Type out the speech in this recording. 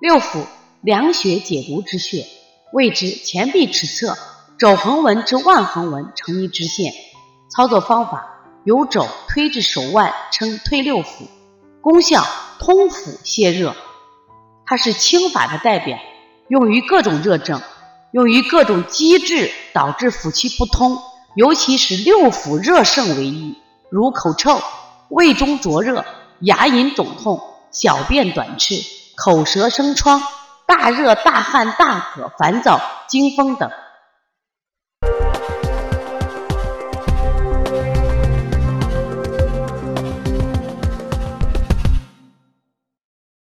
六腑，凉血解毒之穴，位置前臂尺侧肘横纹至腕横纹成一直线。操作方法由肘推至手腕，称推六腑。功效通腑泻热，它是清法的代表，用于各种热症，用于各种积滞导致腑气不通，尤其是六腑热盛为宜，如口臭、胃中灼热、牙龈肿痛、小便短赤、口舌生疮、大热大汗大渴、烦躁、惊风等。